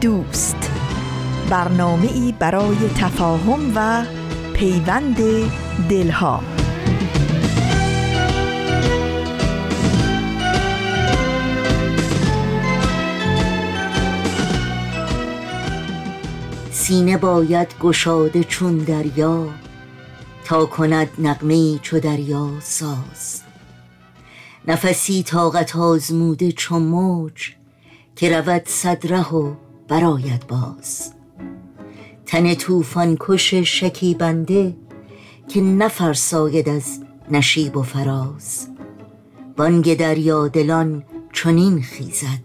دوست. برنامه ای برای تفاهم و پیوند دلها. سینه باید گشاده چون دریا تا کند نقمه چو دریا ساز. نفسی طاقت آزموده چون موج که رود صدره و براید باز. تن توفان کش شکیبنده که نفرساید از نشیب و فراز. بانگ دریا دلان چنین خیزد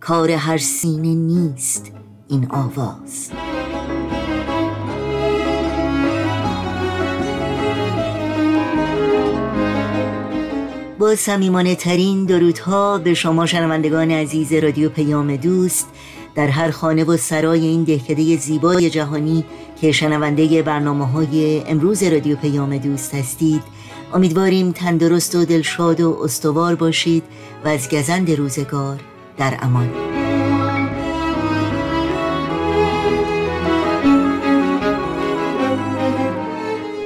کار هر سینه نیست این آواز. با سمیمانه ترین درودها به شما شنوندگان عزیز رادیو پیام دوست در هر خانه و سرای این دهکده زیبای جهانی که شنونده برنامه های امروز رادیو پیام دوست هستید امیدواریم تندرست و دلشاد و استوار باشید و از گزند روزگار در امان.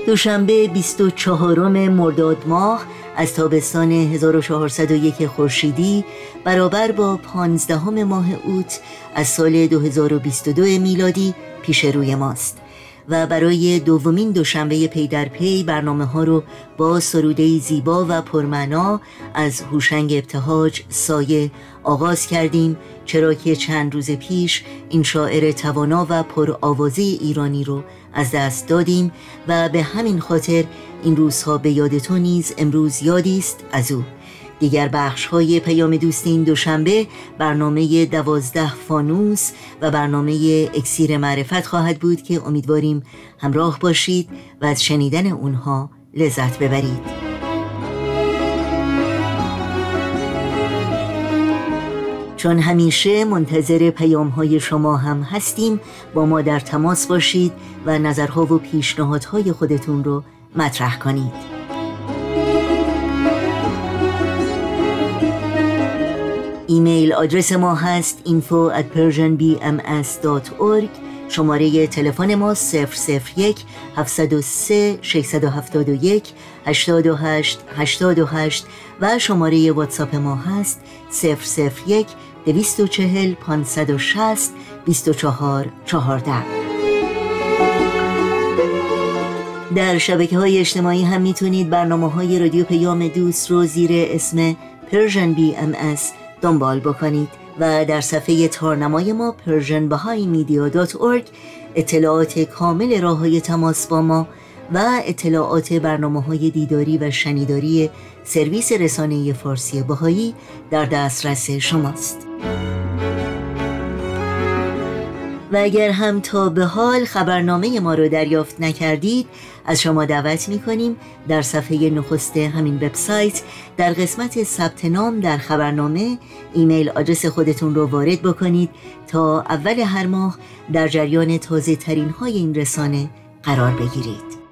دوشنبه 24 مرداد ماه از تابستان 1401 خورشیدی برابر با 15 ماه اوت از سال 2022 میلادی پیش روی ماست و برای دومین دوشنبه پی در پی برنامه ها رو با سروده زیبا و پرمعنا از هوشنگ ابتهاج سایه آغاز کردیم چرا که چند روز پیش این شاعر توانا و پرآوازه ایرانی رو از دست دادیم و به همین خاطر این روزها به یادتون نیز امروز یادی است از او. دیگر بخش های پیام دوست این دوشنبه برنامه دوازده فانوس و برنامه اکسیر معرفت خواهد بود که امیدواریم همراه باشید و از شنیدن اونها لذت ببرید. چون همیشه منتظر پیام های شما هم هستیم با ما در تماس باشید و نظرها و پیشنهادهای خودتون رو مطرح کنید. ایمیل آدرس ما هست info at persianbms.org شماره تلفن ما 001 703 671 828 828 و شماره واتساپ ما هست 001 240 560 24 14 در شبکه های اجتماعی هم می‌تونید برنامه های رادیو پیام دوست رو زیر اسم Persian BMS دنبال بکنید و در صفحه تارنمای ما persianbahaimedia.org اطلاعات کامل راه های تماس با ما و اطلاعات برنامه های دیداری و شنیداری سرویس رسانه فارسی بهایی در دسترس شماست. و اگر هم تا به حال خبرنامه ما رو دریافت نکردید از شما دعوت می کنیم در صفحه نخست همین وبسایت در قسمت ثبت نام در خبرنامه ایمیل آدرس خودتون رو وارد بکنید تا اول هر ماه در جریان تازه ترین های این رسانه قرار بگیرید.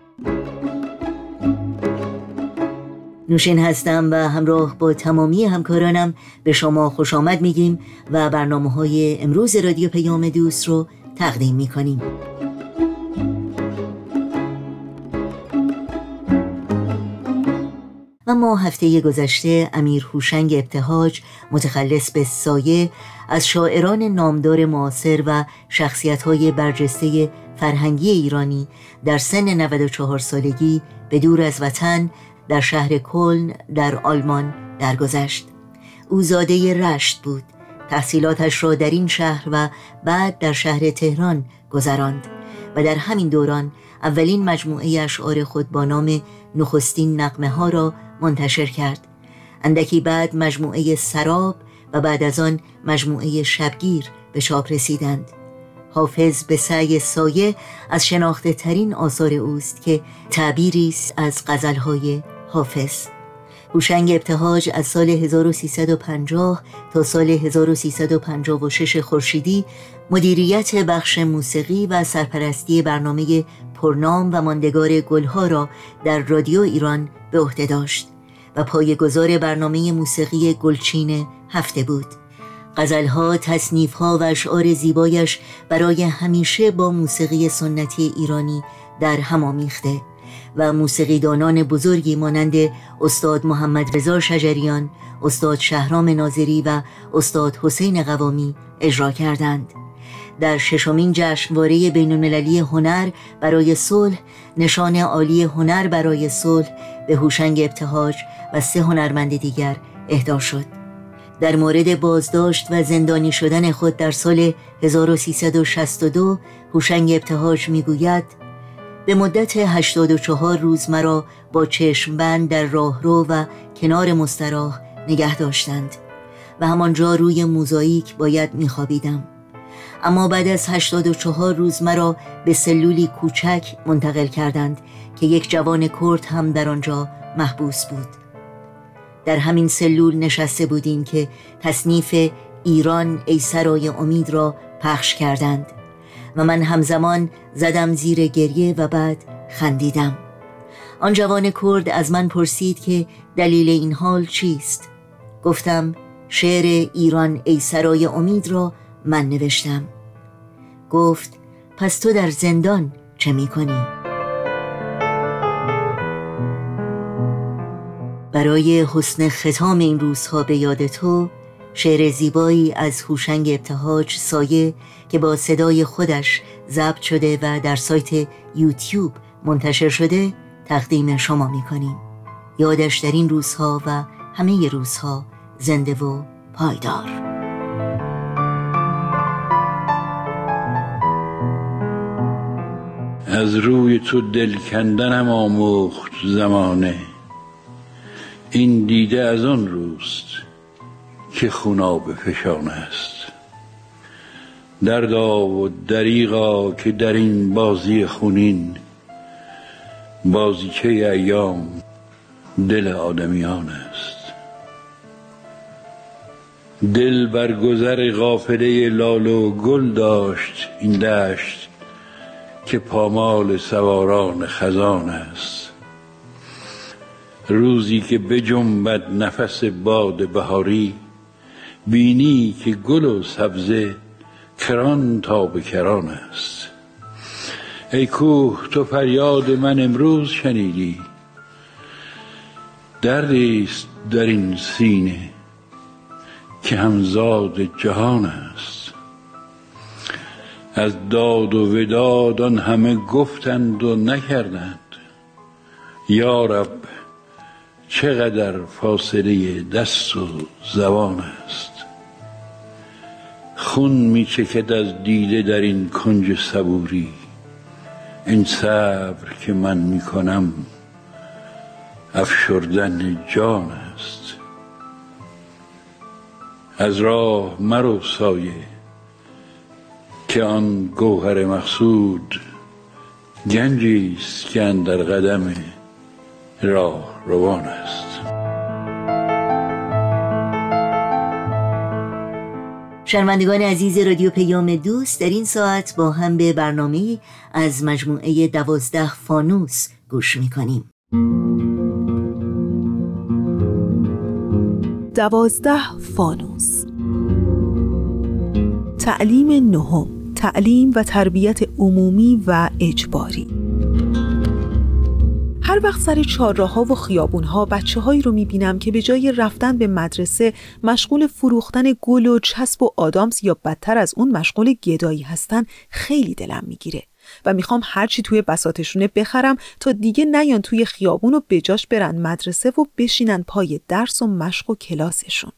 نوشین هستم و همراه با تمامی همکارانم به شما خوش آمد میگیم و برنامه های امروز رادیو پیام دوست رو تقدیم می‌کنیم. و ما هفته گذشته امیر هوشنگ ابتهاج متخلص به سایه از شاعران نامدار معاصر و شخصیت های برجسته فرهنگی ایرانی در سن 94 سالگی به دور از وطن در شهر کلن در آلمان درگذشت. او زاده رشت بود. تحصیلاتش را در این شهر و بعد در شهر تهران گذراند و در همین دوران اولین مجموعه اشعار خود با نام نخستین نقمه ها را منتشر کرد. اندکی بعد مجموعه سراب و بعد از آن مجموعه شبگیر به چاپ رسیدند. حافظ به سعی سایه از شناخته ترین آثار اوست که تعبیری است از غزلهای حافظ. هوشنگ ابتهاج از سال 1350 تا سال 1356 خورشیدی مدیریت بخش موسیقی و سرپرستی برنامه پرنام و ماندگار گلها را در رادیو ایران به عهده داشت و پایگزار برنامه موسیقی گلچین هفته بود. غزلها، تصنیفها و اشعار زیبایش برای همیشه با موسیقی سنتی ایرانی در هم آمیخته. و موسیقیدانان بزرگی مانند استاد محمد رضا شجریان، استاد شهرام ناظری و استاد حسین قوامی اجرا کردند. در ششمین جشنواره بین المللی هنر برای صلح نشان عالی هنر برای صلح به هوشنگ ابتهاج و سه هنرمند دیگر اهدا شد. در مورد بازداشت و زندانی شدن خود در سال 1362 هوشنگ ابتهاج می‌گوید به مدت 84 روز مرا با چشم بند در راهرو و کنار مستراح نگه داشتند و همانجا روی موزاییک باید میخوابیدم. اما بعد از 84 روز مرا به سلولی کوچک منتقل کردند که یک جوان کرد هم در آنجا محبوس بود. در همین سلول نشسته بودیم که تصنیف ایران ای سرای امید را پخش کردند. و من همزمان زدم زیر گریه و بعد خندیدم. آن جوان کرد از من پرسید که دلیل این حال چیست؟ گفتم شعر ایران ای سرای امید را من نوشتم. گفت پس تو در زندان چه می کنی؟ برای حسن ختام این روزها به یاد تو شعر زیبایی از هوشنگ ابتهاج سایه که با صدای خودش ضبط شده و در سایت یوتیوب منتشر شده تقدیم شما می کنیم یادش در این روزها و همه روزها زنده و پایدار. از روی تو دل کندنم آموخت زمانه. این دیده از آن روست. که خوناب فشان است. دردا و دریغا که در این بازی خونین بازیچه ایام دل آدمیان است. دل بر گذر غافله لال و گل داشت این دشت که پامال سواران خزان است. روزی که بجنبد نفس باد بهاری بینی که گل و سبزه کران تا به کران است. ای کوه تو فریاد من امروز شنیدی. دردی است در این سینه که همزاد جهان است. از داد و وداد آن همه گفتند و نکردند. یا رب چقدر فاصله دست و زبان است. خون می چکد از دیده در این کنج صبوری. این صبر که من می کنم افشردن جان است. از راه مرو سایه که آن گوهر مقصود گنجی است که اندر قدم راه. روان است. شنوندگان عزیز رادیو پیام دوست در این ساعت با هم به برنامه از مجموعه دوازده فانوس گوش می‌کنیم. دوازده فانوس. تعلیم نهم تعلیم و تربیت عمومی و اجباری. هر وقت سر چهارراه ها و خیابون ها بچه هایی رو می‌بینم که به جای رفتن به مدرسه مشغول فروختن گل و چسب و آدامس یا بدتر از اون مشغول گدایی هستن خیلی دلم می‌گیره و می‌خوام هرچی توی بساتشونه بخرم تا دیگه نیان توی خیابون و بجاش برن مدرسه و بشینن پای درس و مشق و کلاسشون.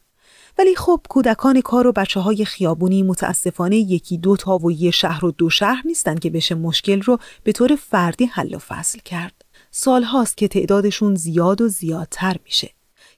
ولی خب کودکان کار و بچه های خیابونی متاسفانه یکی دو تا و یه شهر و دو شهر نیستن که بشه مشکل رو به طور فردی حل و فصل کرد. سالهاست که تعدادشون زیاد و زیادتر میشه.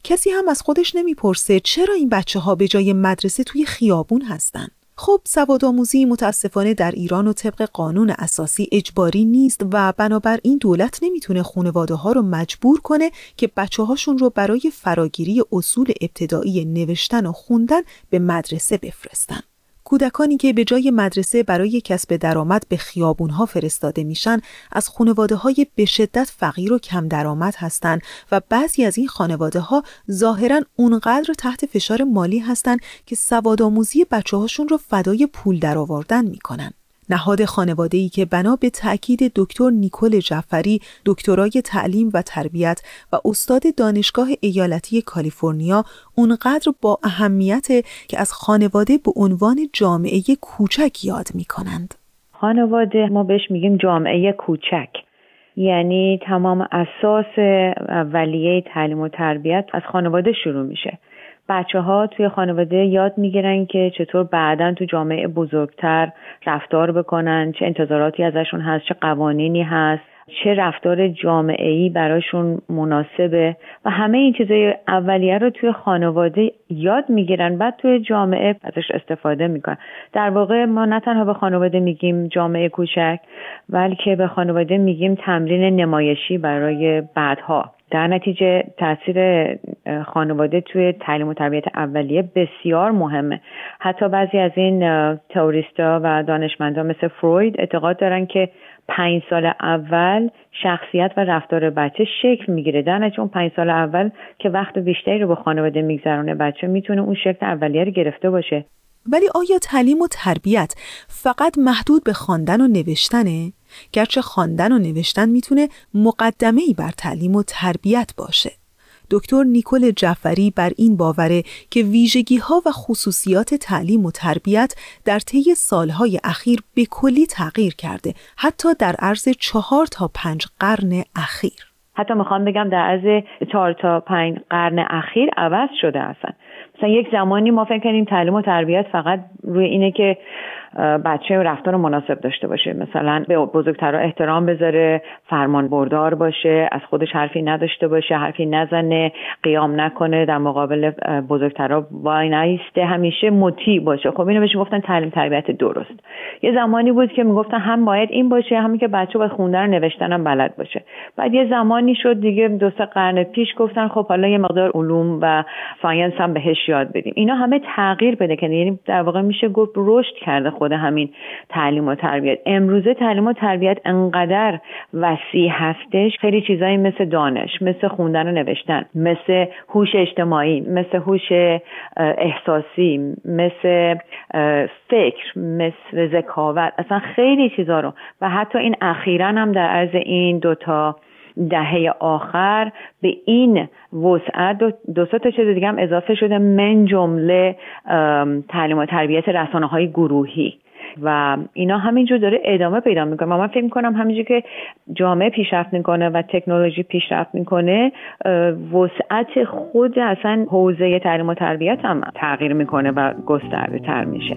کسی هم از خودش نمی‌پرسه چرا این بچه ها به جای مدرسه توی خیابون هستن خب سوادآموزی متاسفانه در ایران و طبق قانون اساسی اجباری نیست و بنابراین دولت نمی‌تونه خانواده ها رو مجبور کنه که بچه هاشون رو برای فراگیری اصول ابتدایی نوشتن و خوندن به مدرسه بفرستن. کودکانی که به جای مدرسه برای کسب درآمد به خیابونها فرستاده میشن از خانواده های به شدت فقیر و کم درآمد هستند و بعضی از این خانواده ها ظاهرا اونقدر تحت فشار مالی هستند که سوادآموزی بچه هاشون رو فدای پول درآوردن می‌کنن. نهاد خانواده ای که بنا به تأکید دکتر نیکل جعفری دکترای تعلیم و تربیت و استاد دانشگاه ایالتی کالیفرنیا اونقدر با اهمیت که از خانواده به عنوان جامعه کوچک یاد می کنند. خانواده ما بهش میگیم جامعه کوچک یعنی تمام اساس ولیه تعلیم و تربیت از خانواده شروع میشه بچه ها توی خانواده یاد می‌گیرن که چطور بعدا تو جامعه بزرگتر رفتار بکنن چه انتظاراتی ازشون هست چه قوانینی هست چه رفتار جامعه ای براشون مناسبه و همه این چیزای اولیه رو توی خانواده یاد می‌گیرن بعد توی جامعه ازش استفاده می‌کنن. در واقع ما نه تنها به خانواده میگیم جامعه کوچک بلکه به خانواده میگیم تمرین نمایشی برای بعدها. در نتیجه تاثیر خانواده توی تعلیم و تربیت اولیه بسیار مهمه. حتی بعضی از این تئوریستا و دانشمندان مثل فروید اعتقاد دارن که پنج سال اول شخصیت و رفتار بچه شکل می‌گیره. در نتیجه اون پنج سال اول که وقت بیشتری رو با خانواده میگذرونه بچه می‌تونه اون شکل اولیه رو گرفته باشه. ولی آیا تعلیم و تربیت فقط محدود به خواندن و نوشتنه؟ گرچه خواندن و نوشتن می‌تونه مقدمه ای بر تعلیم و تربیت باشه. دکتر نیکل جعفری بر این باوره که ویژگی ها و خصوصیات تعلیم و تربیت در طی سالهای اخیر به کلی تغییر کرده حتی در عرض چهار تا پنج قرن اخیر حتی می‌خوام بگم در عرض چهار تا پنج قرن اخیر عوض شده اصلا مثلا یک زمانی ما فکر کنیم تعلیم و تربیت فقط روی اینه که بچه رفتار مناسب داشته باشه. مثلا به بزرگترها احترام بذاره فرمان بردار باشه از خودش حرفی نداشته باشه حرفی نزنه قیام نکنه در مقابل بزرگترها وای نیسته همیشه مطیع باشه. خب اینو بهش گفتن تعلیم تربیت درست. یه زمانی بود که می‌گفتن هم باید این باشه همین که بچه باید خوندن و نوشتن هم بلد باشه. بعد یه زمانی شد دیگه دو سه قرن پیش گفتن خب حالا یه مقدار علوم و ساینس هم بهش یاد بدیم. اینا همه تغییر بده کنه یعنی در واقع میشه گفت رشد کرده. خود همین تعلیم و تربیت. امروزه تعلیم و تربیت انقدر وسیع هستش خیلی چیزایی مثل دانش مثل خوندن و نوشتن مثل هوش اجتماعی مثل هوش احساسی مثل فکر مثل ذکاوت. اصلا خیلی چیزا رو. و حتی این اخیرا هم در عرض این دوتا دهه آخر به این وسعت دو, تا چیز دیگه هم اضافه شده من جمله تعلیم و تربیت رسانه های گروهی. و اینا همینجور داره ادامه پیدا می‌کنه. من فکر می‌کنم همینجور که جامعه پیشرفت می‌کنه و تکنولوژی پیشرفت می‌کنه وسعت خود اصلا حوزه تعلیم و تربیت هم تغییر می‌کنه و گسترده تر میشه.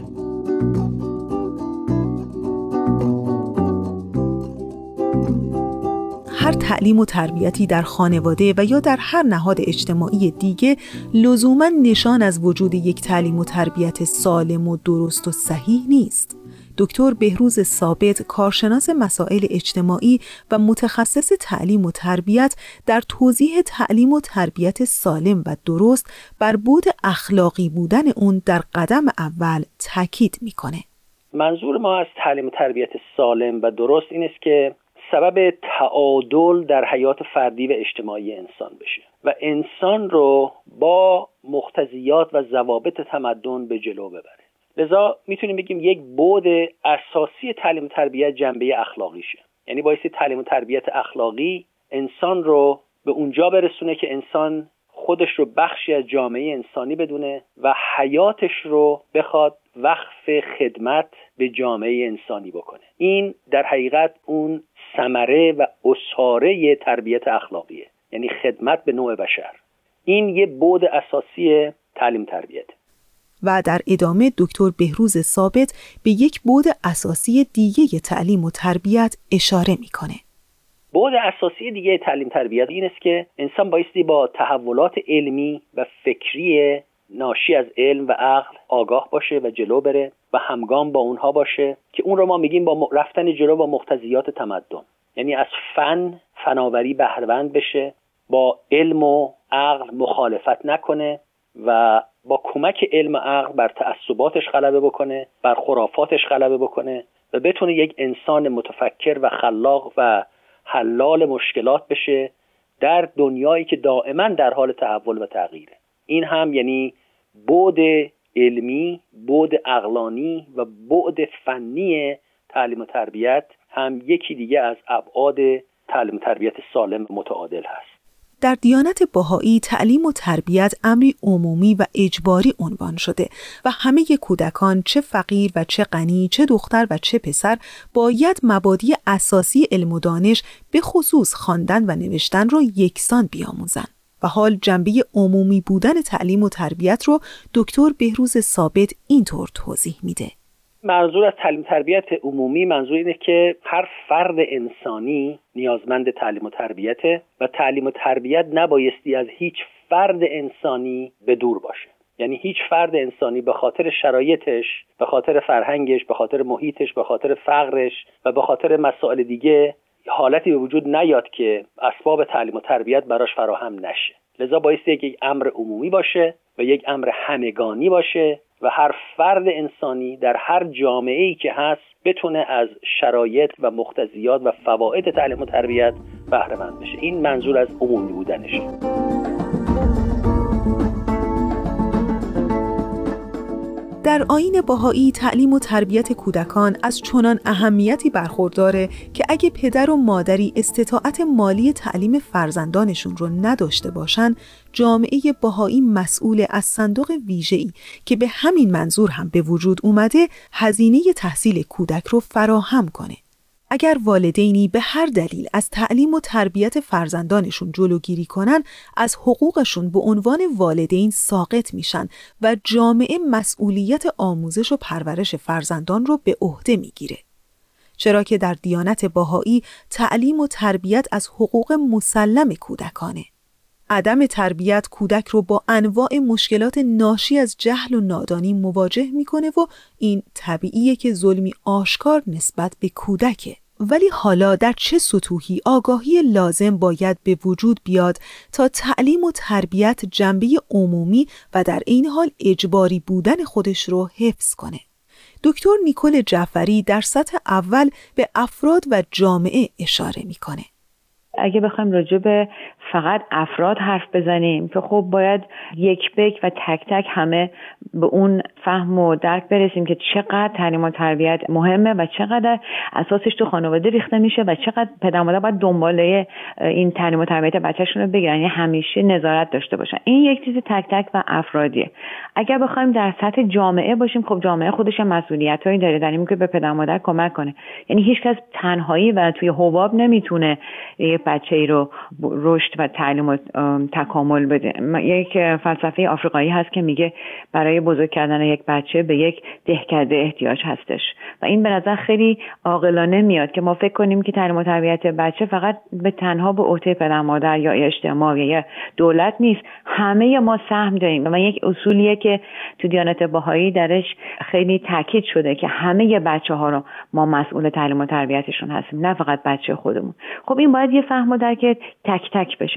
هر تعلیم و تربیتی در خانواده و یا در هر نهاد اجتماعی دیگه لزوما نشان از وجود یک تعلیم و تربیت سالم و درست و صحیح نیست. دکتر بهروز ثابت کارشناس مسائل اجتماعی و متخصص تعلیم و تربیت در توضیح تعلیم و تربیت سالم و درست بر بود اخلاقی بودن اون در قدم اول تاکید می‌کنه. منظور ما از تعلیم و تربیت سالم و درست این است که سبب تعادل در حیات فردی و اجتماعی انسان بشه و انسان رو با مختزیات و ضوابط تمدن به جلو ببره. لذا می‌تونیم بگیم یک بود اساسی تعلیم و تربیت جنبه اخلاقیشه. یعنی باعث تعلیم و تربیت اخلاقی انسان رو به اونجا برسونه که انسان خودش رو بخشی از جامعه انسانی بدونه و حیاتش رو بخواد وقف خدمت به جامعه انسانی بکنه. این در حقیقت اون ثمره و اساره تربیت اخلاقیه. یعنی خدمت به نوع بشر. این یه بود اساسی تعلیم تربیت. و در ادامه دکتر بهروز ثابت به یک بود اساسی دیگه تعلیم و تربیت اشاره می‌کنه. بعد اساسی دیگه تعلیم تربیت این است که انسان بایستی با تحولات علمی و فکری ناشی از علم و عقل آگاه باشه و جلو بره. و همگام با اونها باشه که اون رو ما میگیم با رفتن جلو با مقتضیات تمدن. یعنی از فن فناوری بهرهوند بشه با علم و عقل مخالفت نکنه و با کمک علم و عقل بر تعصباتش غلبه بکنه بر خرافاتش غلبه بکنه و بتونه یک انسان متفکر و خلاق و حلال مشکلات بشه در دنیایی که دائما در حال تحول و تغییره. این هم یعنی بعد علمی بعد اقلانی و بعد فنی تعلیم و تربیت هم یکی دیگه از ابعاد تعلیم و تربیت سالم متعادل هست در دیانت باهایی تعلیم و تربیت امری عمومی و اجباری عنوان شده و همه کودکان چه فقیر و چه غنی چه دختر و چه پسر باید مبادی اساسی علم و دانش به خصوص خواندن و نوشتن را یکسان بیاموزند. و حال جنبه عمومی بودن تعلیم و تربیت رو دکتر بهروز ثابت اینطور توضیح میده. منظور از تعلیم تربیت عمومی منظور اینه که هر فرد انسانی نیازمند تعلیم و تربیته و تعلیم و تربیت نبایستی از هیچ فرد انسانی به دور باشه یعنی هیچ فرد انسانی به خاطر شرایطش به خاطر فرهنگش به خاطر محیطش به خاطر فقرش و به خاطر مسائل دیگه حالتی به وجود نیاد که اسباب تعلیم و تربیت براش فراهم نشه. لذا بایستی یک امر عمومی باشه و یک امر همگانی باشه و هر فرد انسانی در هر جامعه ای که هست بتونه از شرایط و مقتضیات و فواید تعلیم و تربیت بهره مند بشه. این منظور از عمومی بودنشه در آین باهایی تعلیم و تربیت کودکان از چنان اهمیتی برخورداره که اگه پدر و مادری استطاعت مالی تعلیم فرزندانشون رو نداشته باشن جامعه باهایی مسئول از صندوق ویژه‌ای که به همین منظور هم به وجود اومده هزینه تحصیل کودک رو فراهم کنه. اگر والدینی به هر دلیل از تعلیم و تربیت فرزندانشون جلوگیری کنن از حقوقشون به عنوان والدین ساقط میشن و جامعه مسئولیت آموزش و پرورش فرزندان رو به عهده می‌گیره. چرا که در دیانت باهایی تعلیم و تربیت از حقوق مسلم کودکانه. عدم تربیت کودک رو با انواع مشکلات ناشی از جهل و نادانی مواجه می‌کنه و این طبیعیه که ظلمی آشکار نسبت به کودکه. ولی حالا در چه سطوحی آگاهی لازم باید به وجود بیاد تا تعلیم و تربیت جنبه عمومی و در این حال اجباری بودن خودش رو حفظ کنه. دکتر نیکل جعفری در سطح اول به افراد و جامعه اشاره می‌کنه. اگه بخوایم راجع به فقط افراد حرف بزنیم که خب باید یک بک و تک تک همه به اون فهم و درک برسیم که چقدر تعلیم و تربیت مهمه و چقدر اساسش تو خانواده ریخته میشه و چقدر پدر مادر باید دنباله این تعلیم و تربیت بچهشون رو بگیرن. یعنی همیشه نظارت داشته باشن. این یک چیز تک تک و افرادیه. اگر بخوایم در سطح جامعه باشیم خب جامعه خودش مسئولیت هایی داره. در که به پدر مادر کمک کنه. یعنی هیچکس تنهایی و توی حباب نمی‌تونه یه بچه ای رو رشد و تعلیم و تکامل بده. یک فلسفه آفریقایی هست که میگه برای بزرگ کردن یک بچه به یک دهکده احتیاج هستش. و این به نظر خیلی عاقلانه میاد که ما فکر کنیم که تعلیم و تربیت بچه فقط به تنها به عهده پدر مادر یا اجتماع یا دولت نیست. همه ما سهم داریم. و یک اصولیه که تو دیانت باهایی درش خیلی تاکید شده که همه بچه ها رو ما مسئول تعلیم و تربیتشون هستیم نه فقط بچه خودمون. خب این باید یه فهم و درک تک تک بشه.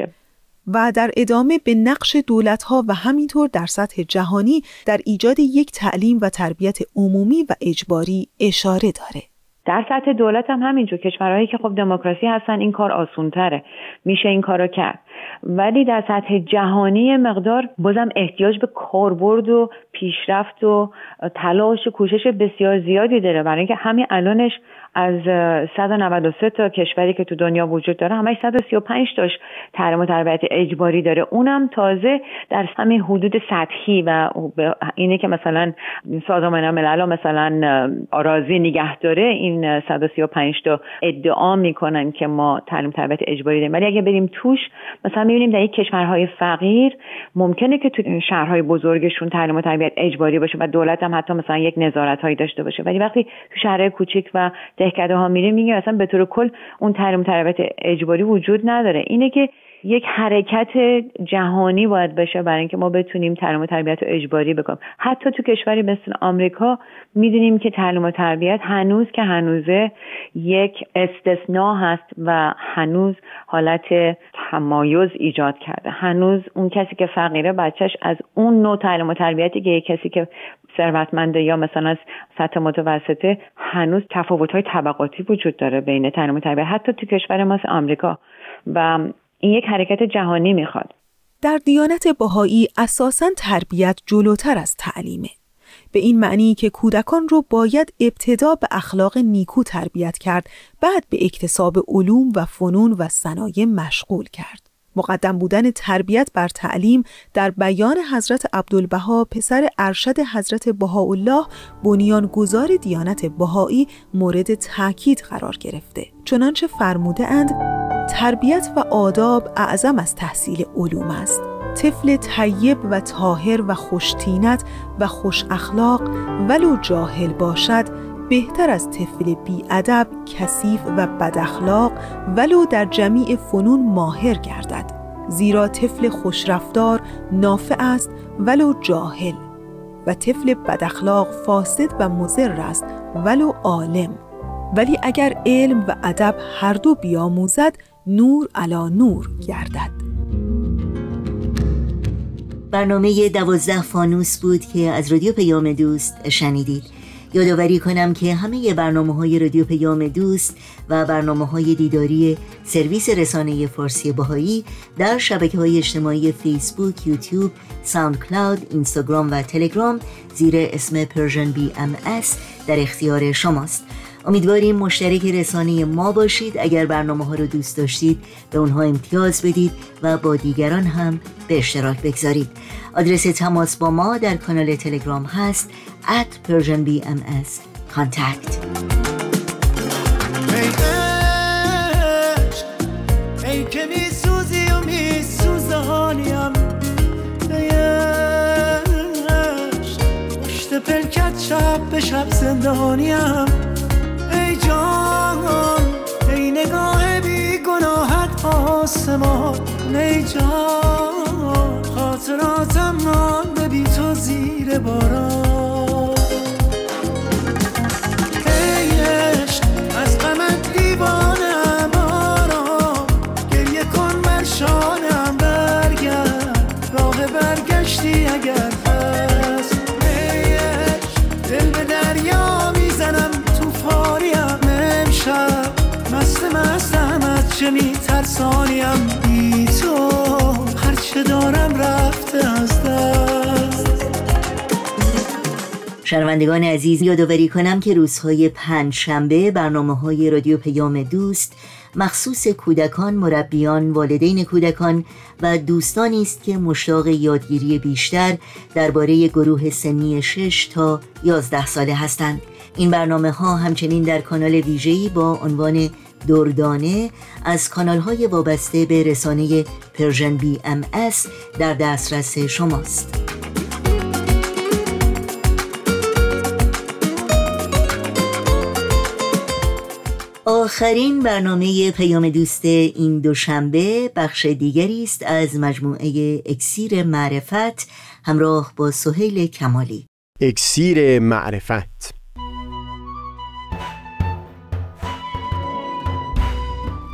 و در ادامه به نقش دولتها و همینطور در سطح جهانی در ایجاد یک تعلیم و تربیت عمومی و اجباری اشاره داره. در سطح دولت هم همینجور. کشورهایی که خب دموکراسی هستن این کار آسونتره. میشه این کارو کرد. ولی در سطح جهانی مقدار بازم احتیاج به کاربرد و پیشرفت و تلاش و کوشش بسیار زیادی داره. برای اینکه همین الانش از 193 تا کشوری که تو دنیا وجود داره همش 135 تاش تعلیم و تربیت اجباری داره. اونم تازه در همین حدود سطحی و اینه که مثلا سازمان ملل مثلا آرازی نگه داره این 135 تا ادعا می‌کنن که ما تعلیم تربیت اجباری داریم. ولی اگه بریم توش مثلا می‌بینیم در یک کشورهای فقیر ممکنه که تو شهرهای بزرگشون تعلیم و تربیت اجباری باشه و دولت هم حتی مثلا یک نظارت هایی داشته باشه. ولی وقتی تو شهرهای کوچیک و دهکده ها میره میگه اصلا به طور کل اون تعلیم تربیت اجباری وجود نداره. اینه که یک حرکت جهانی باید بشه برای اینکه ما بتونیم تعلیم و تربیت رو اجباری بکنیم. حتی تو کشوری مثل آمریکا می‌دونیم که تعلیم و تربیت هنوز که هنوزه یک استثناء هست و هنوز حالت تمایز ایجاد کرده. هنوز اون کسی که فقیره بچهش از اون نوع تعلیم و تربیتی که یک کسی که ثروتمنده یا مثلا از سطح متوسطه هنوز تفاوت های طبقاتی وجود داره بین تعلیم و تربیت. حتی تو کشور ما آمریکا و این یک حرکت جهانی می‌خواد. در دیانت بهایی اساسا تربیت جلوتر از تعلیمه. به این معنی که کودکان رو باید ابتدا به اخلاق نیکو تربیت کرد بعد به اکتساب علوم و فنون و صنایع مشغول کرد. مقدم بودن تربیت بر تعلیم در بیان حضرت عبدالبها پسر ارشد حضرت بهاءالله بنیانگذار دیانت بهایی مورد تاکید قرار گرفته. چنانچه فرموده اند تربیت و آداب اعظم از تحصیل علوم است. طفل طیب و طاهر و خوشتینت و خوش اخلاق ولو جاهل باشد بهتر از طفل بیادب، کثیف و بداخلاق ولو در جمیع فنون ماهر گردد. زیرا طفل خوشرفتار نافع است ولو جاهل. و طفل بداخلاق فاسد و مضر است ولو عالم. ولی اگر علم و ادب هر دو بیاموزد نور علا نور گردد. برنامه دوازده فانوس بود که از رادیو پیام دوست شنیدید. یادآوری کنم که همه برنامه های رادیو پیام دوست و برنامه های دیداری سرویس رسانه فارسی باهایی در شبکه های اجتماعی فیسبوک، یوتیوب، SoundCloud، اینستاگرام و تلگرام زیر اسم Persian BMS در اختیار شماست. امیدواریم مشترک رسانه ما باشید. اگر برنامه ها رو دوست داشتید به اونها امتیاز بدید و با دیگران هم به اشتراک بگذارید. آدرس تماس با ما در کانال تلگرام هست at persianbms contact. به شب زندانیم نگاه بی گناهت آسمان ای جان خاطراتم مانده بی تو زیر باران. مستم از چه میترسانیم بی تو هرچه دارم رفته از دست شنوندگان عزیز یادآوری کنم که روزهای پنج شنبه برنامه های رادیو پیام دوست مخصوص کودکان، مربیان، والدین کودکان و دوستانی است که مشتاق یادگیری بیشتر درباره گروه سنی 6 تا 11 ساله هستند. این برنامه ها همچنین در کانال ویژه‌ای با عنوان دردانه از کانال های وابسته به رسانه Persian BMS در دسترس شماست. آخرین برنامه پیام دوست این دوشنبه بخش دیگری است از مجموعه اکسیر معرفت همراه با سهیل کمالی اکسیر معرفت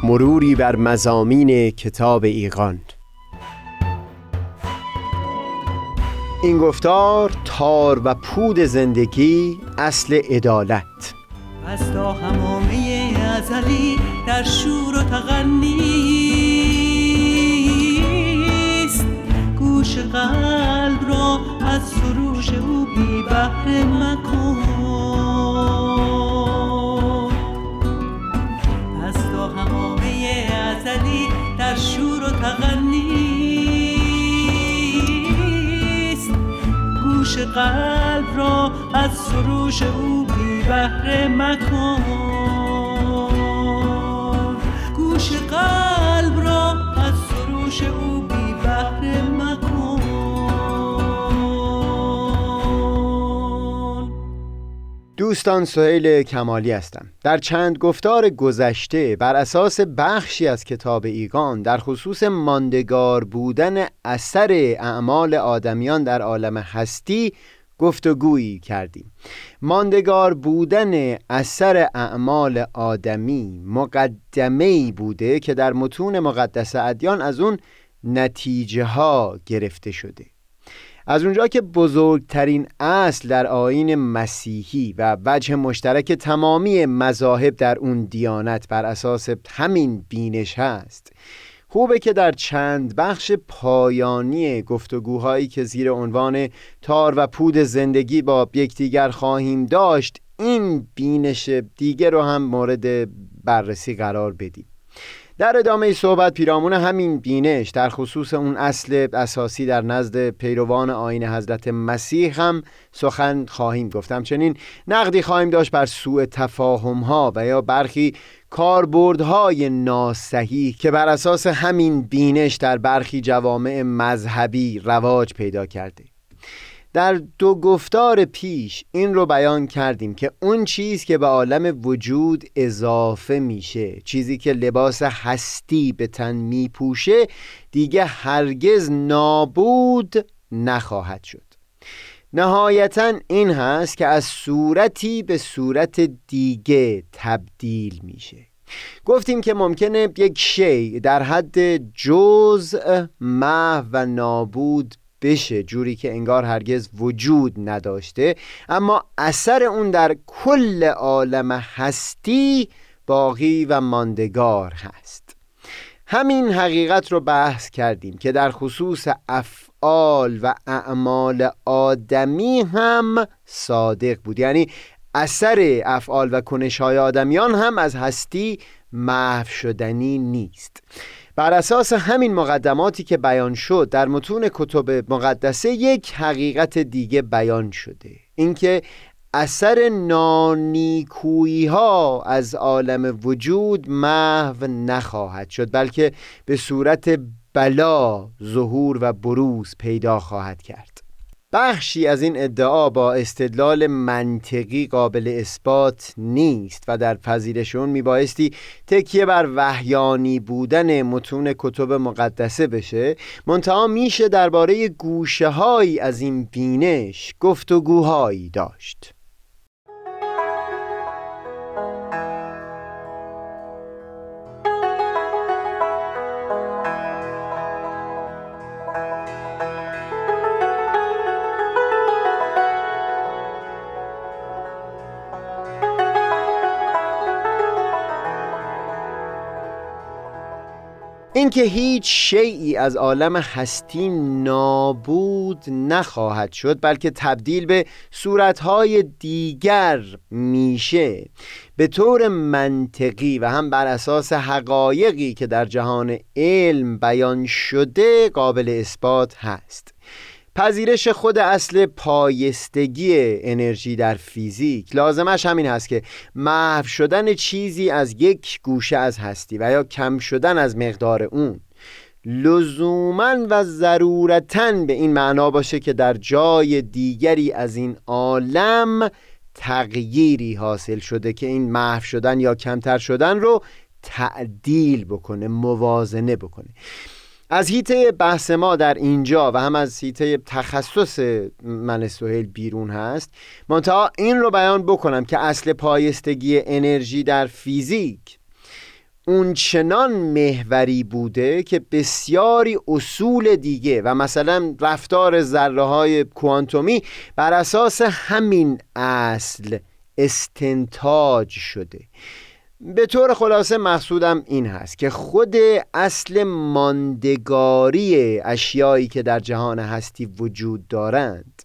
مروری بر مزامین کتاب ایقان این گفتار تار و پود زندگی اصل عدالت. از تا همامه ازلی در شور و تغنیست گوش قلب را از سروش او بی بحر مکن. شور و تغنیست گوش قلب را از سروش او بی بهره مکن. گوش قلب را از سروش او دوستان سهیل کمالی هستم. در چند گفتار گذشته بر اساس بخشی از کتاب ایگان در خصوص ماندگار بودن اثر اعمال آدمیان در عالم هستی گفتگویی کردیم. ماندگار بودن اثر اعمال آدمی مقدمه بوده که در متون مقدس ادیان از اون نتیجه ها گرفته شده. از اونجا که بزرگترین اصل در آین مسیحی و وجه مشترک تمامی مذاهب در اون دیانت بر اساس همین بینش هست خوبه که در چند بخش پایانی گفتگوهایی که زیر عنوان تار و پود زندگی با یکدیگر خواهیم داشت این بینش دیگه رو هم مورد بررسی قرار بدیم. در ادامه صحبت پیرامون همین بینش در خصوص اون اصل اساسی در نزد پیروان آین حضرت مسیح هم سخن خواهیم گفتم چنین نقدی خواهیم داشت بر سوء تفاهم ها و یا برخی کاربردهای ناسحی که بر اساس همین بینش در برخی جوامع مذهبی رواج پیدا کرده. در دو گفتار پیش این رو بیان کردیم که اون چیز که به عالم وجود اضافه میشه چیزی که لباس هستی به تن میپوشه دیگه هرگز نابود نخواهد شد. نهایتا این هست که از صورتی به صورت دیگه تبدیل میشه. گفتیم که ممکنه یک شی در حد جزء محو و نابود بشه جوری که انگار هرگز وجود نداشته. اما اثر اون در کل عالم هستی باقی و ماندگار هست. همین حقیقت رو بحث کردیم که در خصوص افعال و اعمال آدمی هم صادق بود. یعنی اثر افعال و کنش های آدمیان هم از هستی محو شدنی نیست. بر اساس همین مقدماتی که بیان شد در متون کتب مقدسه یک حقیقت دیگه بیان شده. اینکه اثر نانیکویی ها از عالم وجود محو نخواهد شد بلکه به صورت بلا ظهور و بروز پیدا خواهد کرد. بخشی از این ادعا با استدلال منطقی قابل اثبات نیست و در پذیرش اون میبایستی تکیه بر وحیانی بودن متون کتب مقدسه بشه. منتها میشه درباره گوشه هایی از این بینش گفتگوهایی داشت. اینکه هیچ شیعی از عالم هستی نابود نخواهد شد بلکه تبدیل به صورتهای دیگر میشه. به طور منطقی و هم بر اساس حقایقی که در جهان علم بیان شده قابل اثبات هست. پذیرش خود اصل پایستگی انرژی در فیزیک لازمش همین هست که محو شدن چیزی از یک گوشه از هستی و یا کم شدن از مقدار اون. لزوما و ضرورتا به این معنا باشه که در جای دیگری از این عالم تغییری حاصل شده که این محو شدن یا کمتر شدن رو تعدیل بکنه موازنه بکنه. از هیته بحث ما در اینجا و هم از هیته تخصص من سوهل بیرون هست منتها این رو بیان بکنم که اصل پایستگی انرژی در فیزیک اون چنان محوری بوده که بسیاری اصول دیگه و مثلا رفتار ذره های کوانتومی بر اساس همین اصل استنتاج شده. به طور خلاصه مقصودم این هست که خود اصل ماندگاری اشیایی که در جهان هستی وجود دارند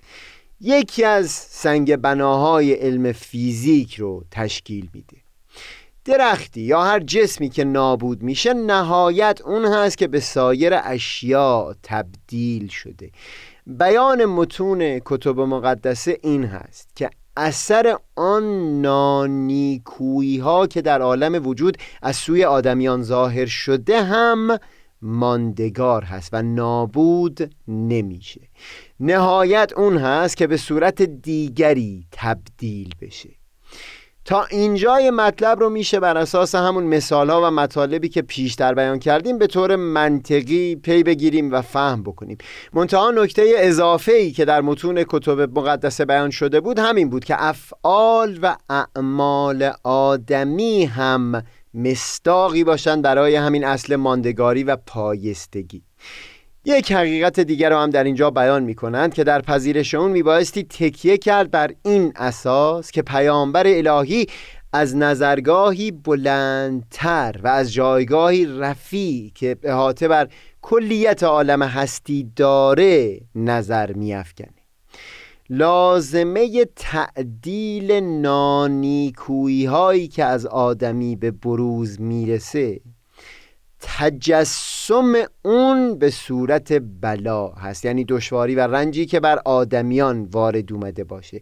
یکی از سنگ بناهای علم فیزیک رو تشکیل میده. درختی یا هر جسمی که نابود میشه نهایت اون هست که به سایر اشیا تبدیل شده. بیان متون کتب مقدسه این هست که اثر آن نانیکویی ها که در عالم وجود از سوی آدمیان ظاهر شده هم ماندگار هست و نابود نمیشه. نهایت اون هست که به صورت دیگری تبدیل بشه. تا اینجای مطلب رو میشه بر اساس همون مثال ها و مطالبی که پیشتر بیان کردیم به طور منطقی پی بگیریم و فهم بکنیم. منتها نکته اضافه ای که در متون کتب مقدسه بیان شده بود همین بود که افعال و اعمال آدمی هم مستاقی باشند برای همین اصل ماندگاری و پایستگی. یک حقیقت دیگر رو هم در اینجا بیان می کنند که در پذیرش اون می بایستی تکیه کرد بر این اساس که پیامبر الهی از نظرگاهی بلندتر و از جایگاهی رفی که احاطه بر کلیت عالم هستی داره نظر میافکنه. لازمه تعدیل نانیکویی هایی که از آدمی به بروز می‌رسه تجسم اون به صورت بلا هست. یعنی دشواری و رنجی که بر آدمیان وارد اومده باشه.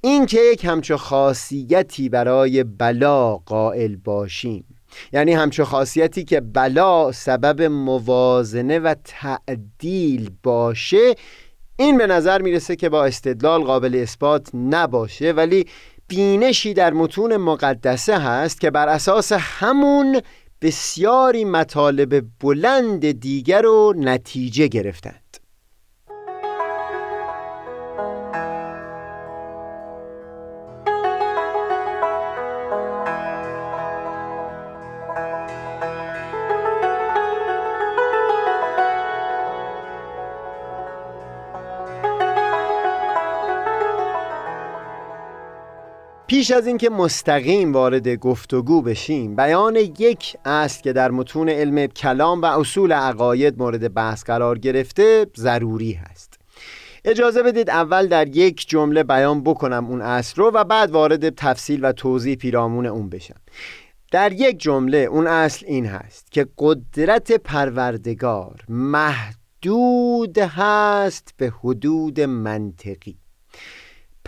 این که یک همچو خاصیتی برای بلا قائل باشیم. یعنی همچو خاصیتی که بلا سبب موازنه و تعدیل باشه این به نظر می‌رسه که با استدلال قابل اثبات نباشه. ولی بینشی در متون مقدسه هست که بر اساس همون بسیاری مطالب بلند دیگر رو نتیجه گرفتند پیش از اینکه مستقیم وارد گفتگو بشیم بیان یک اصل که در متون علم کلام و اصول عقاید مورد بحث قرار گرفته ضروری هست. اجازه بدید اول در یک جمله بیان بکنم اون اصل رو و بعد وارد تفصیل و توضیح پیرامون اون بشم. در یک جمله اون اصل این هست که قدرت پروردگار محدود هست به حدود منطقی.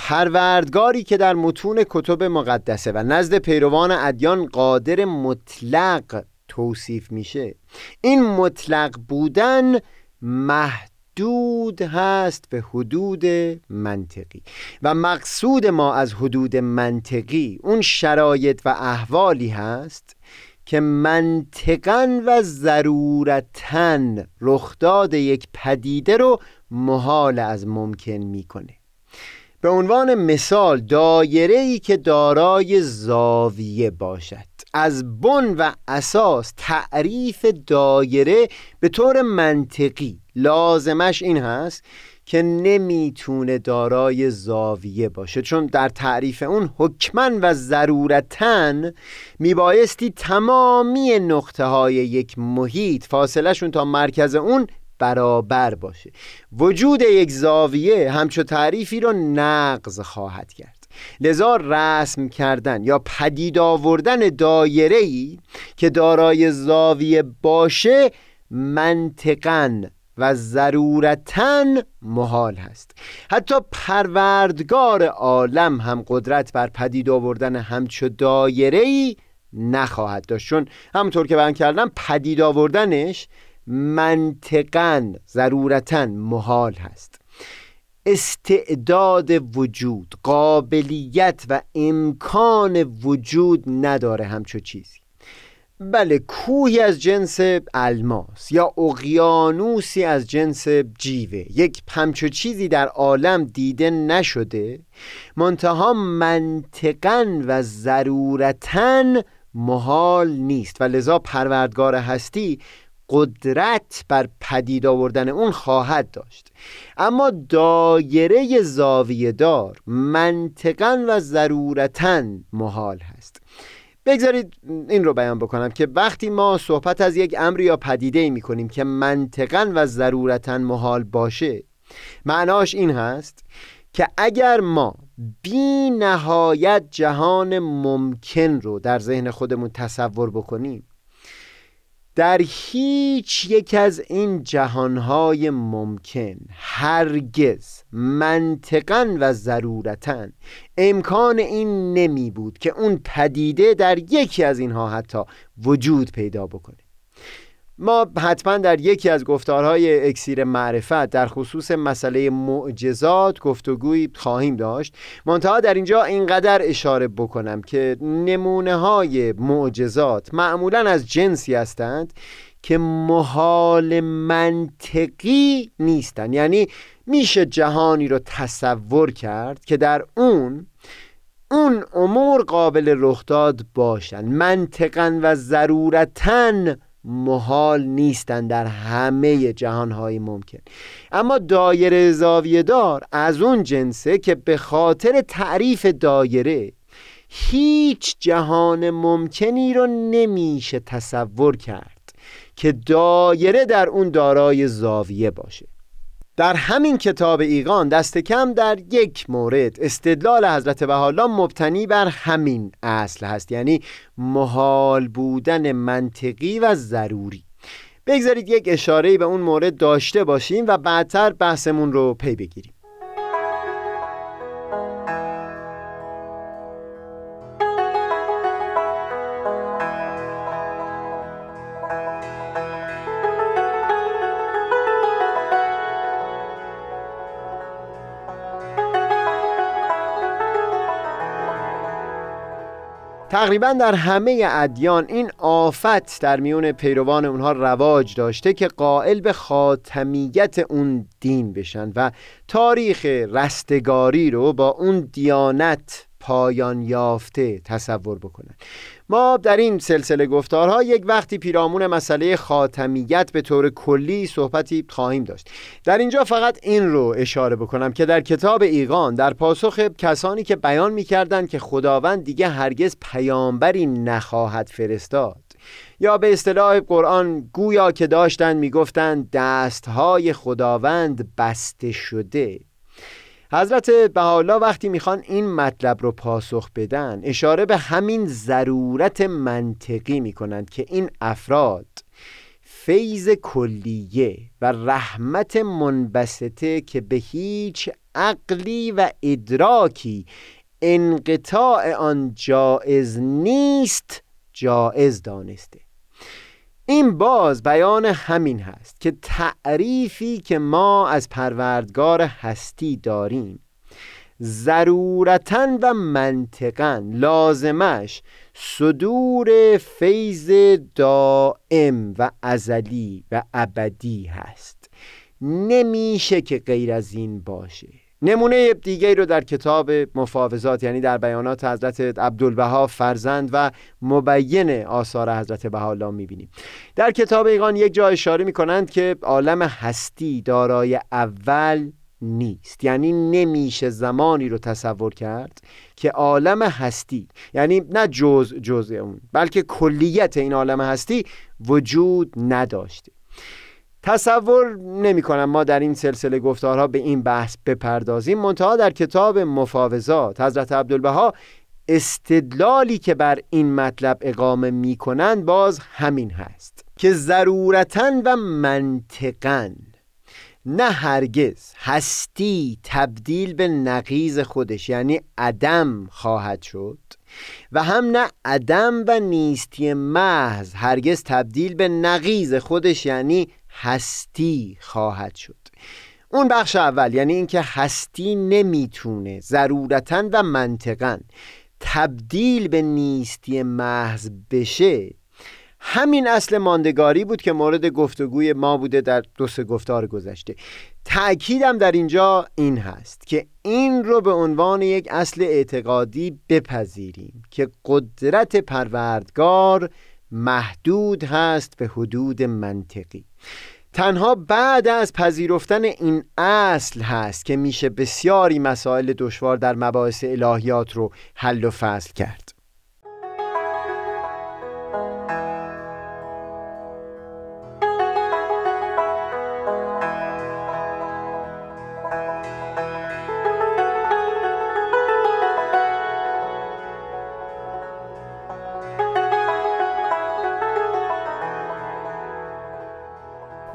پروردگاری که در متون کتب مقدسه و نزد پیروان ادیان قادر مطلق توصیف میشه. این مطلق بودن محدود هست به حدود منطقی و مقصود ما از حدود منطقی اون شرایط و احوالی هست که منطقا و ضرورتا رخداد یک پدیده رو محال از ممکن می‌کنه. به عنوان مثال دایره ای که دارای زاویه باشد. از بن و اساس تعریف دایره به طور منطقی. لازمش این هست که نمی‌تونه دارای زاویه باشه. چون در تعریف اون حکمن و ضرورتا میبایستی تمامی نقطه های یک محیط فاصلشون تا مرکز اون برابر باشه. وجود یک زاویه همچو تعریفی رو نقض خواهد کرد. لذا رسم کردن یا پدید آوردن دایره ای که دارای زاویه باشه منطقا و ضرورتا محال هست. حتی پروردگار عالم هم قدرت بر پدید آوردن همچو دایره ای نخواهد داشت. چون همونطور که بیان کردم پدید آوردنش منطقا ضرورتا محال هست. استعداد وجود قابلیت و امکان وجود نداره همچو چیزی. بله کوهی از جنس الماس یا اقیانوسی از جنس جیوه. یک همچو چیزی در عالم دیده نشده منتها منطقا و ضرورتا محال نیست. و لذا پروردگار هستی قدرت بر پدید آوردن اون خواهد داشت. اما دایره زاویه دار منطقا و ضرورتا محال هست. بگذارید این رو بیان بکنم که وقتی ما صحبت از یک امر یا پدیده ای می کنیم که منطقا و ضرورتا محال باشه معناش این هست که اگر ما بی نهایت جهان ممکن رو در ذهن خودمون تصور بکنیم در هیچ یک از این جهانهای ممکن هرگز منطقا و ضرورتا امکان این نمی بود که اون پدیده در یکی از اینها حتی وجود پیدا بکنه. ما حتما در یکی از گفتارهای اکسیر معرفت در خصوص مسئله معجزات گفتگویی خواهیم داشت. منتها در اینجا اینقدر اشاره بکنم که نمونه های معجزات معمولا از جنسی هستند که محال منطقی نیستن یعنی میشه جهانی رو تصور کرد که در اون اون امور قابل رخ داد باشند. منطقا و ضرورتا محال نیستند در همه جهانهای ممکن. اما دایره زاویه دار از اون جنسه که به خاطر تعریف دایره هیچ جهان ممکنی رو نمیشه تصور کرد که دایره در اون دارای زاویه باشه. در همین کتاب ایقان دست کم در یک مورد. استدلال حضرت بحالا مبتنی بر همین اصل هست یعنی محال بودن منطقی و ضروری. بگذارید یک اشاره به اون مورد داشته باشیم و بعدتر بحثمون رو پی بگیریم. تقریبا در همه ادیان این آفت در میون پیروان اونها رواج داشته که قائل به خاتمیت اون دین بشن و تاریخ رستگاری رو با اون دیانت پایان یافته تصور بکنن. ما در این سلسله گفتارها یک وقتی پیرامون مسئله خاتمیت به طور کلی صحبتی خواهیم داشت. در اینجا فقط این رو اشاره بکنم که در کتاب ایقان در پاسخ کسانی که بیان می‌کردند که خداوند دیگه هرگز پیامبری نخواهد فرستاد. یا به اصطلاح قرآن گویا که داشتند می‌گفتند دستهای خداوند بسته شده. حضرت بهاءالله وقتی می‌خوان این مطلب رو پاسخ بدن اشاره به همین ضرورت منطقی می‌کنند که این افراد فیض کلیه و رحمت منبسطه که به هیچ عقلی و ادراکی انقطاع آن جائز نیست جائز دانسته. این باز بیان همین هست که تعریفی که ما از پروردگار هستی داریم ضرورتا و منطقا لازمش صدور فیض دائم و ازلی و ابدی هست. نمیشه که غیر از این باشه. نمونه دیگه رو در کتاب مفاوضات یعنی در بیانات حضرت عبدالبها فرزند و مبین آثار حضرت بهاءالله می‌بینیم. در کتاب ایقان یک جا اشاره می‌کنند که عالم هستی دارای اول نیست. یعنی نمیشه زمانی رو تصور کرد که عالم هستی یعنی نه جز جزء اون بلکه کلیت این عالم هستی وجود نداشته. تصور نمی کنم ما در این سلسله گفتارها به این بحث بپردازیم. منتها در کتاب مفاوضات حضرت عبدالبها استدلالی که بر این مطلب اقامه می کنند باز همین هست که ضرورتا و منطقا نه هرگز هستی تبدیل به نقیز خودش یعنی عدم خواهد شد و هم نه عدم و نیستی محض هرگز تبدیل به نقیز خودش یعنی هستی خواهد شد. اون بخش اول یعنی اینکه هستی نمی‌تونه ضرورتا و منطقا تبدیل به نیستی محض بشه. همین اصل ماندگاری بود که مورد گفتگوی ما بوده در دو سه گفتار گذشته. تأکیدم در اینجا این هست که این رو به عنوان یک اصل اعتقادی بپذیریم که قدرت پروردگار محدود هست به حدود منطقی. تنها بعد از پذیرفتن این اصل هست که میشه بسیاری مسائل دشوار در مباحث الهیات رو حل و فصل کرد.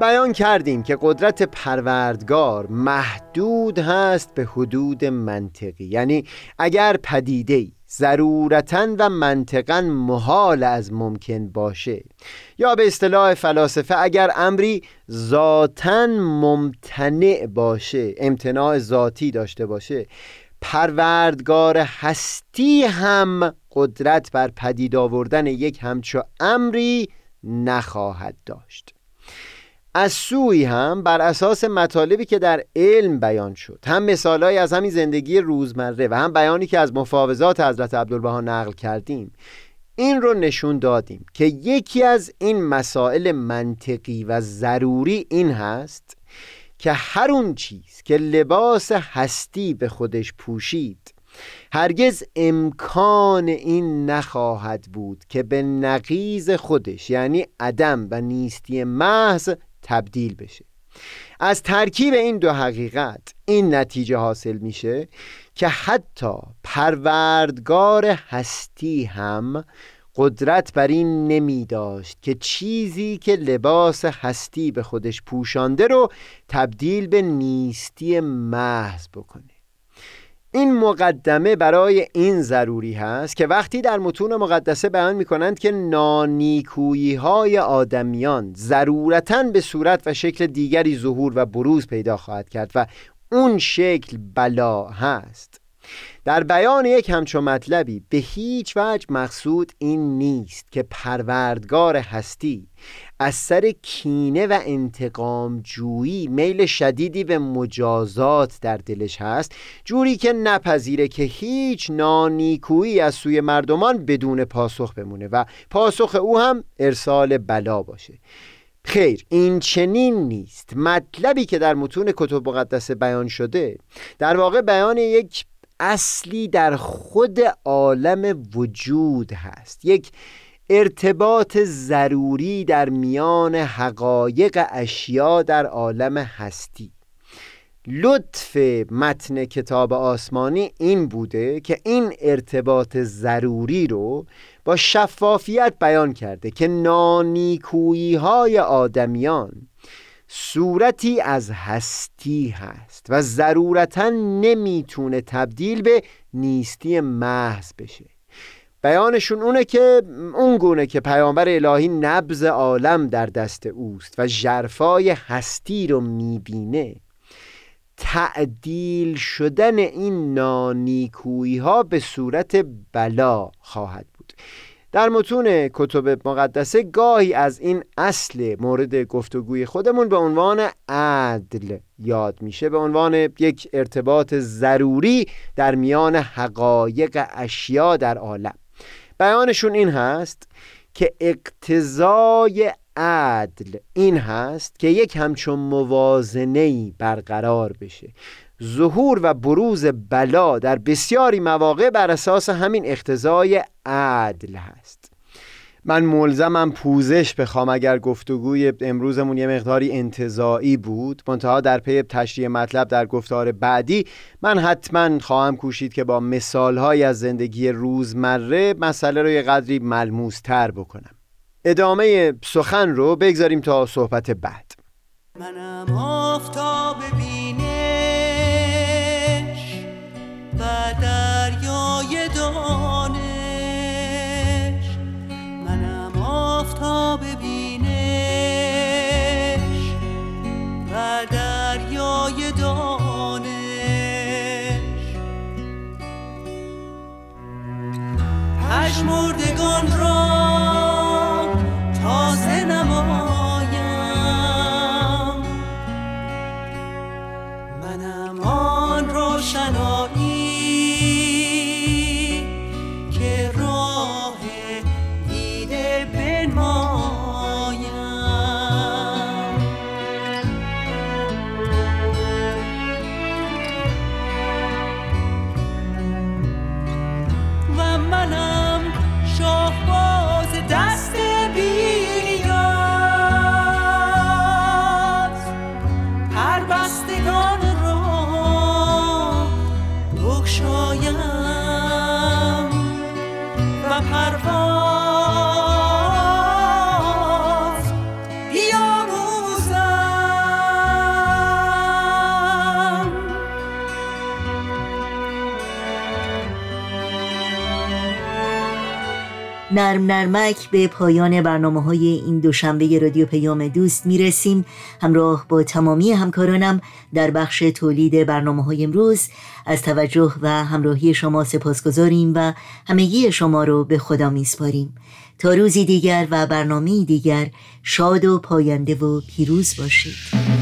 بیان کردیم که قدرت پروردگار محدود هست به حدود منطقی. یعنی اگر پدیده ضرورتا و منطقا محال از ممکن باشه یا به اصطلاح فلاسفه اگر امری ذاتا ممتنع باشه امتناع ذاتی داشته باشه پروردگار هستی هم قدرت بر پدید آوردن یک همچو امری نخواهد داشت. از سوی هم بر اساس مطالبی که در علم بیان شد. هم مثالهایی از همین زندگی روزمره و هم بیانی که از مفاوضات حضرت عبدالبها نقل کردیم این رو نشون دادیم که یکی از این مسائل منطقی و ضروری این هست که هر اون چیز که لباس هستی به خودش پوشید هرگز امکان این نخواهد بود که به نقیز خودش یعنی عدم و نیستی محض تبدیل بشه. از ترکیب این دو حقیقت این نتیجه حاصل میشه که حتی پروردگار هستی هم قدرت بر این نمی داشت که چیزی که لباس هستی به خودش پوشانده رو تبدیل به نیستی محض بکنه. این مقدمه برای این ضروری هست که وقتی در متون مقدسه بیان می کنند که نانیکویی های آدمیان ضرورتا به صورت و شکل دیگری ظهور و بروز پیدا خواهد کرد و اون شکل بلا هست. در بیان یک همچون مطلبی به هیچ وجه مقصود این نیست که پروردگار هستی از سر کینه و انتقام جویی میل شدیدی به مجازات در دلش هست جوری که نپذیره که هیچ نانیکویی از سوی مردمان بدون پاسخ بمونه و پاسخ او هم ارسال بلا باشه. خیر این چنین نیست. مطلبی که در متون کتب مقدسه بیان شده در واقع بیان یک اصلی در خود عالم وجود هست. یک ارتباط ضروری در میان حقایق اشیا در عالم هستی. لطف متن کتاب آسمانی این بوده که این ارتباط ضروری رو با شفافیت بیان کرده که نانیکویی های آدمیان صورتی از هستی هست و ضرورتا نمی‌تونه تبدیل به نیستی محض بشه. بیانشون اونه که اون گونه که پیامبر الهی نبز عالم در دست اوست و جرفای هستی رو می‌بینه. تعدیل شدن این نانیکویی ها به صورت بلا خواهد بود. در متون کتب مقدسه گاهی از این اصل مورد گفتگوی خودمون به عنوان عدل یاد میشه به عنوان یک ارتباط ضروری در میان حقایق اشیا در عالم. بیانشون این هست که اقتضای عدل این هست که یک همچون موازنه برقرار بشه. ظهور و بروز بلا در بسیاری مواقع بر اساس همین اقتضای عدل هست. من ملزمم پوزش بخوام اگر گفتگوی امروزمون یه مقداری انتظایی بود. منتها در پی تشریح مطلب در گفتار بعدی من حتما خواهم کوشید که با مثالهایی از زندگی روزمره مسئله رو یه قدری ملموس تر بکنم. ادامه سخن رو بگذاریم تا صحبت بعد. منم آفتاب بینش پشمردگان را نرم نرمک به پایان برنامه های این دوشنبه رادیو پیام دوست می‌رسیم. همراه با تمامی همکارانم در بخش تولید برنامه های امروز از توجه و همراهی شما سپاسگزاریم و همگی شما رو به خدا میسپاریم. تا روزی دیگر و برنامه دیگر شاد و پاینده و پیروز باشید.